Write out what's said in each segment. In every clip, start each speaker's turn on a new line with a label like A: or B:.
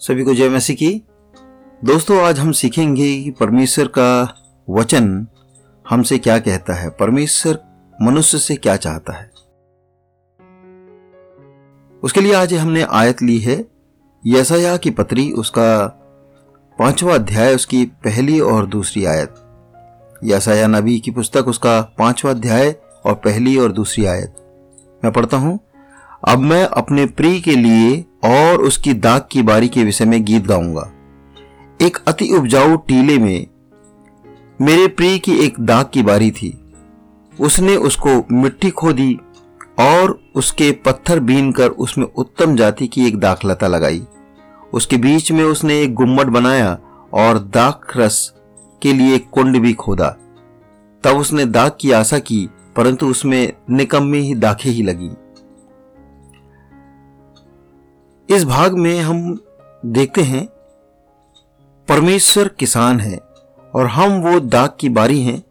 A: सभी को जय मसीह की। दोस्तों, आज हम सीखेंगे कि परमेश्वर का वचन हमसे क्या कहता है, परमेश्वर मनुष्य से क्या चाहता है। उसके लिए आज हमने आयत ली है यसाया की पत्री, उसका पांचवा अध्याय, उसकी पहली और दूसरी आयत। यसाया नबी की पुस्तक, उसका पांचवा अध्याय और पहली और दूसरी आयत। मैं पढ़ता हूँ, अब मैं अपने प्रिय के लिए और उसकी दाग की बारी के विषय में गीत गाऊँगा। एक अति उपजाऊ टीले में मेरे प्रिय की एक दाग की बारी थी। उसने उसको मिट्टी खोदी और उसके पत्थर बीन कर उसमें उत्तम जाति की एक दाखलता लगाई। उसके बीच में उसने एक गुम्मट बनाया और दाख रस के लिए कुंड भी खोदा। तब उसने दाग की आशा की, परंतु उसमें निकम्मी ही दाखें ही लगी। इस भाग में हम देखते हैं, परमेश्वर किसान है और हम वो दाग की बारी हैं,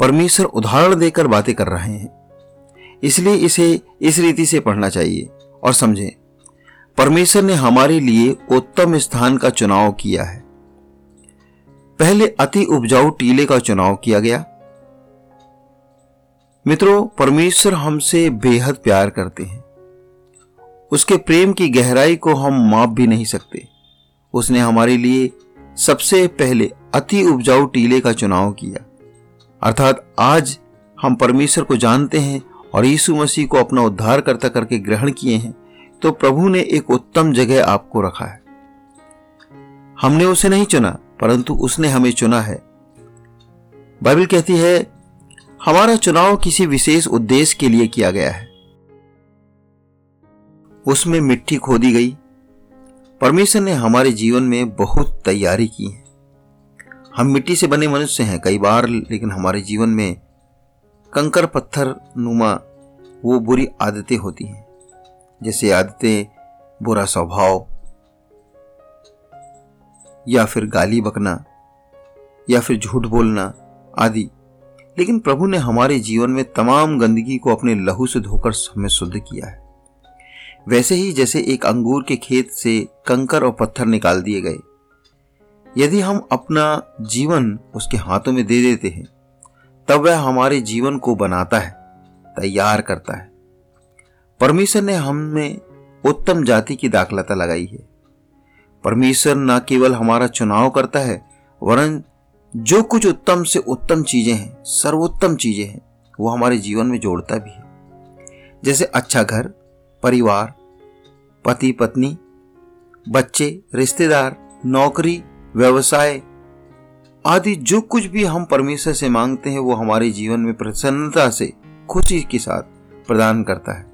A: परमेश्वर उदाहरण देकर बातें कर रहे हैं। इसलिए इसे इस रीति से पढ़ना चाहिए और समझें, परमेश्वर ने हमारे लिए उत्तम स्थान का चुनाव किया है। पहले अति उपजाऊ टीले का चुनाव किया गया। मित्रों, परमेश्वर हमसे बेहद प्यार करते हैं। उसके प्रेम की गहराई को हम माप भी नहीं सकते। उसने हमारे लिए सबसे पहले अति उपजाऊ टीले का चुनाव किया। अर्थात आज हम परमेश्वर को जानते हैं और यीशु मसीह को अपना उद्धार करता करके ग्रहण किए हैं तो प्रभु ने एक उत्तम जगह आपको रखा है। हमने उसे नहीं चुना, परंतु उसने हमें चुना है। बाइबल कहती है, हमारा चुनाव किसी विशेष उद्देश्य के लिए किया गया है। उसमें मिट्टी खोदी गई। परमेश्वर ने हमारे जीवन में बहुत तैयारी की है। हम मिट्टी से बने मनुष्य हैं कई बार, लेकिन हमारे जीवन में कंकर पत्थर नुमा वो बुरी आदतें होती हैं। जैसे आदतें बुरा स्वभाव, या फिर गाली बकना, या फिर झूठ बोलना आदि। लेकिन प्रभु ने हमारे जीवन में तमाम गंदगी को अपने लहू से धोकर हमें शुद्ध किया है। वैसे ही जैसे एक अंगूर के खेत से कंकर और पत्थर निकाल दिए गए। यदि हम अपना जीवन उसके हाथों में दे देते हैं, तब वह हमारे जीवन को बनाता है, तैयार करता है। परमेश्वर ने हमें उत्तम जाति की दाखलता लगाई है। परमेश्वर न केवल हमारा चुनाव करता है, वरन जो कुछ उत्तम से उत्तम चीज़ें हैं, सर्वोत्तम चीज़ें हैं, वो हमारे जीवन में जोड़ता भी है। जैसे अच्छा घर परिवार, पति, पत्नी, बच्चे, रिश्तेदार, नौकरी, व्यवसाय आदि जो कुछ भी हम परमेश्वर से मांगते हैं, वो हमारे जीवन में प्रसन्नता से, खुशी के साथ प्रदान करता है।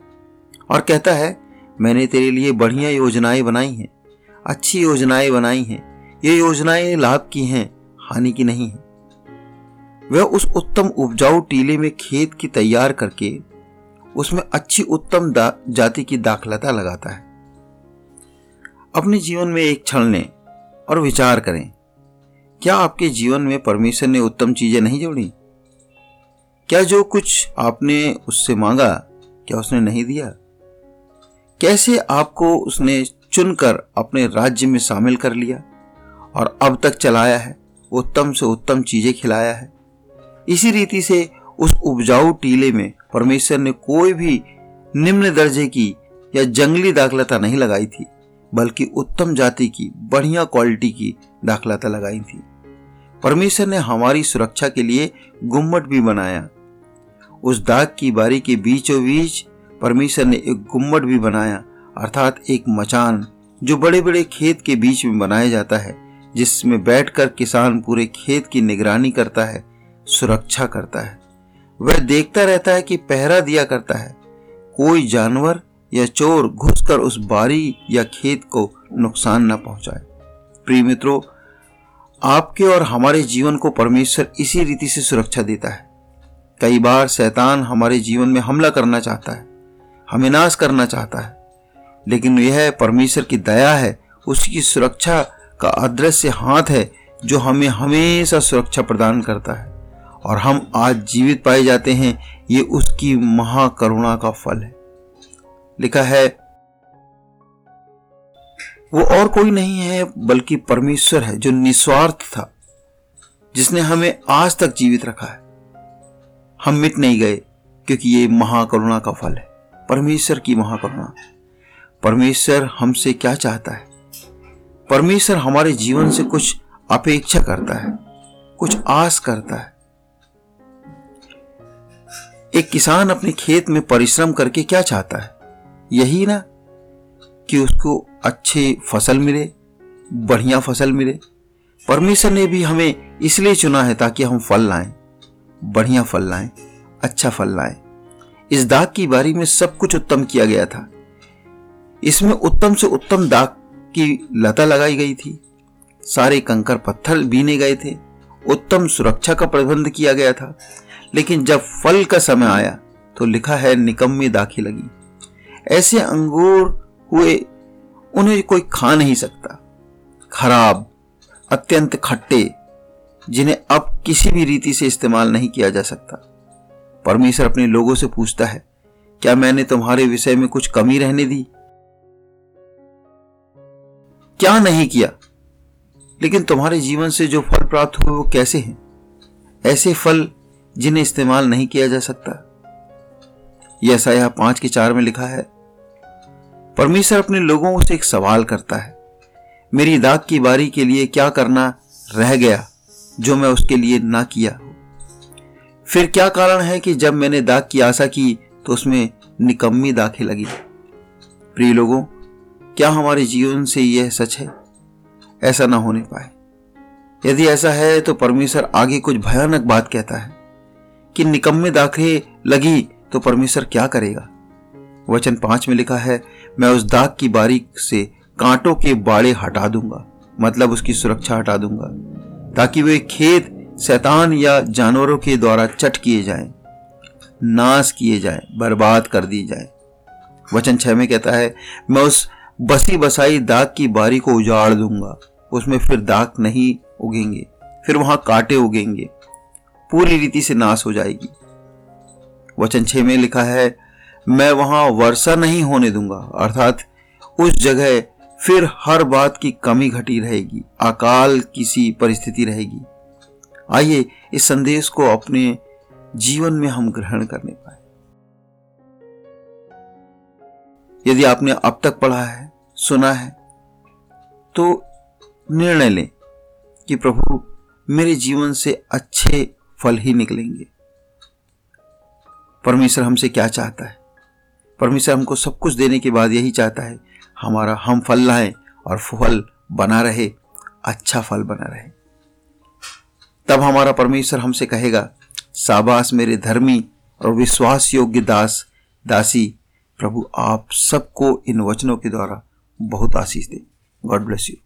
A: और कहता है, मैंने तेरे लिए बढ़िया योजनाएँ बनाई हैं, अच्छी योजनाएँ बनाई हैं, ये योजनाएँ लाभ की हैं, हानि की नहीं है। वह उस उत्तम उपजाऊ टीले में खेत की तैयार करके उसमें अच्छी उत्तम जाति की दाखलता लगाता है। अपने जीवन में एक क्षण लें और विचार करें, क्या आपके जीवन में परमेश्वर ने उत्तम चीज़ें नहीं जोड़ी? क्या जो कुछ आपने उससे मांगा, क्या उसने नहीं दिया? कैसे आपको उसने चुनकर अपने राज्य में शामिल कर लिया और अब तक चलाया है, उत्तम से उत्तम चीज़ें खिलाया है? इसी रीति से उस उपजाऊ टीले में परमेश्वर ने कोई भी निम्न दर्जे की या जंगली दाखलता नहीं लगाई थी, बल्कि उत्तम जाति की, बढ़िया क्वालिटी की दाखलता लगाई थी। परमेश्वर ने हमारी सुरक्षा के लिए गुम्मट भी बनाया। उस दाग की बारी के बीचों बीच परमेश्वर ने एक गुम्मट भी बनाया, अर्थात एक मचान, जो बड़े बड़े खेत के बीच में बनाया जाता है, जिसमें बैठकर किसान पूरे खेत की निगरानी करता है, सुरक्षा करता है। वह देखता रहता है कि पहरा दिया करता है। कोई जानवर या चोर घुसकर उस बारी या खेत को नुकसान न पहुँचाए। प्रिय मित्रों, आपके और हमारे जीवन को परमेश्वर इसी रीति से सुरक्षा देता है। कई बार शैतान हमारे जीवन में हमला करना चाहता है, हमें नाश करना चाहता है, लेकिन यह परमेश्वर की दया है, उसकी सुरक्षा का अदृश्य हाथ है, जो हमें हमेशा सुरक्षा प्रदान करता है। और हम आज जीवित पाए जाते हैं, ये उसकी महाकरुणा का फल है। लिखा है, वो और कोई नहीं है, बल्कि परमेश्वर है, जो निस्वार्थ था, जिसने हमें आज तक जीवित रखा है। हम मिट नहीं गए, क्योंकि ये महाकरुणा का फल है। परमेश्वर की महाकरुणा। परमेश्वर हमसे क्या चाहता है? परमेश्वर हमारे जीवन से कुछ अपेक्षा करता है, कुछ आस करता है। एक किसान अपने खेत में परिश्रम करके क्या चाहता है? यही ना, कि उसको अच्छे फ़सल मिले, बढ़िया फ़सल मिले। परमेश्वर ने भी हमें इसलिए चुना है ताकि हम फल लाएँ, बढ़िया फल लाएँ अच्छा फल लाएँ। इस दाग की बारी में सब कुछ उत्तम किया गया था। इसमें उत्तम से उत्तम दाग की लता लगाई गई थी। सारे कंकर पत्थर बीने गए थे। उत्तम सुरक्षा का प्रबंध किया गया था। लेकिन जब फल का समय आया तो लिखा है, निकम्मी दाखी लगी। ऐसे अंगूर हुए, उन्हें कोई खा नहीं सकता। खराब, अत्यंत खट्टे, जिन्हें अब किसी भी रीति से इस्तेमाल नहीं किया जा सकता। परमेश्वर अपने लोगों से पूछता है, क्या मैंने तुम्हारे विषय में कुछ कमी रहने दी? क्या नहीं किया? लेकिन तुम्हारे जीवन से जो फल प्राप्त हुए, वो कैसे हैं? ऐसे फल जिन्हें इस्तेमाल नहीं किया जा सकता। यह सया पाँच के चार में लिखा है, परमेश्वर अपने लोगों से एक सवाल करता है। मेरी दाग की बारी के लिए क्या करना रह गया, जो मैं उसके लिए ना किया फिर क्या कारण है कि जब मैंने दाग की आशा की तो उसमें निकम्मी दाखें लगी? प्रिय लोगों, क्या हमारे जीवन से यह सच है? ऐसा ना होने पाए। यदि ऐसा है तो परमेश्वर आगे कुछ भयानक बात कहता है। कि निकम्मे दाखे लगी तो परमेश्वर क्या करेगा? वचन पाँच में लिखा है मैं उस दाग की बारीक से कांटों के बाड़े हटा दूँगा मतलब उसकी सुरक्षा हटा दूँगा ताकि वे खेत शैतान या जानवरों के द्वारा चट किए जाएँ, नाश किए जाएँ, बर्बाद कर दिए जाए। वचन छह में कहता है मैं उस बसी बसाई दाग की बारी को उजाड़ दूँगा उसमें फिर दाग नहीं उगेंगे फिर वहाँ कांटे उगेंगे पूरी रीति से नाश हो जाएगी। वचन छह में लिखा है, मैं वहाँ वर्षा नहीं होने दूँगा, अर्थात उस जगह फिर हर बात की कमी घटी रहेगी, अकाल किसी परिस्थिति रहेगी। आइए इस संदेश को अपने जीवन में हम ग्रहण करने पाए। यदि आपने अब तक पढ़ा है, सुना है तो निर्णय लें कि प्रभु मेरे जीवन से अच्छे फल ही निकलेंगे। परमेश्वर हमसे क्या चाहता है? परमेश्वर हमको सब कुछ देने के बाद यही चाहता है, हमारा हम फल लाएँ और फल बना रहे अच्छा फल बना रहे। तब हमारा परमेश्वर हमसे कहेगा, साबास मेरे धर्मी और विश्वास योग्य दास, दासी, प्रभु आप सबको इन वचनों के द्वारा बहुत आशीष दें। God bless you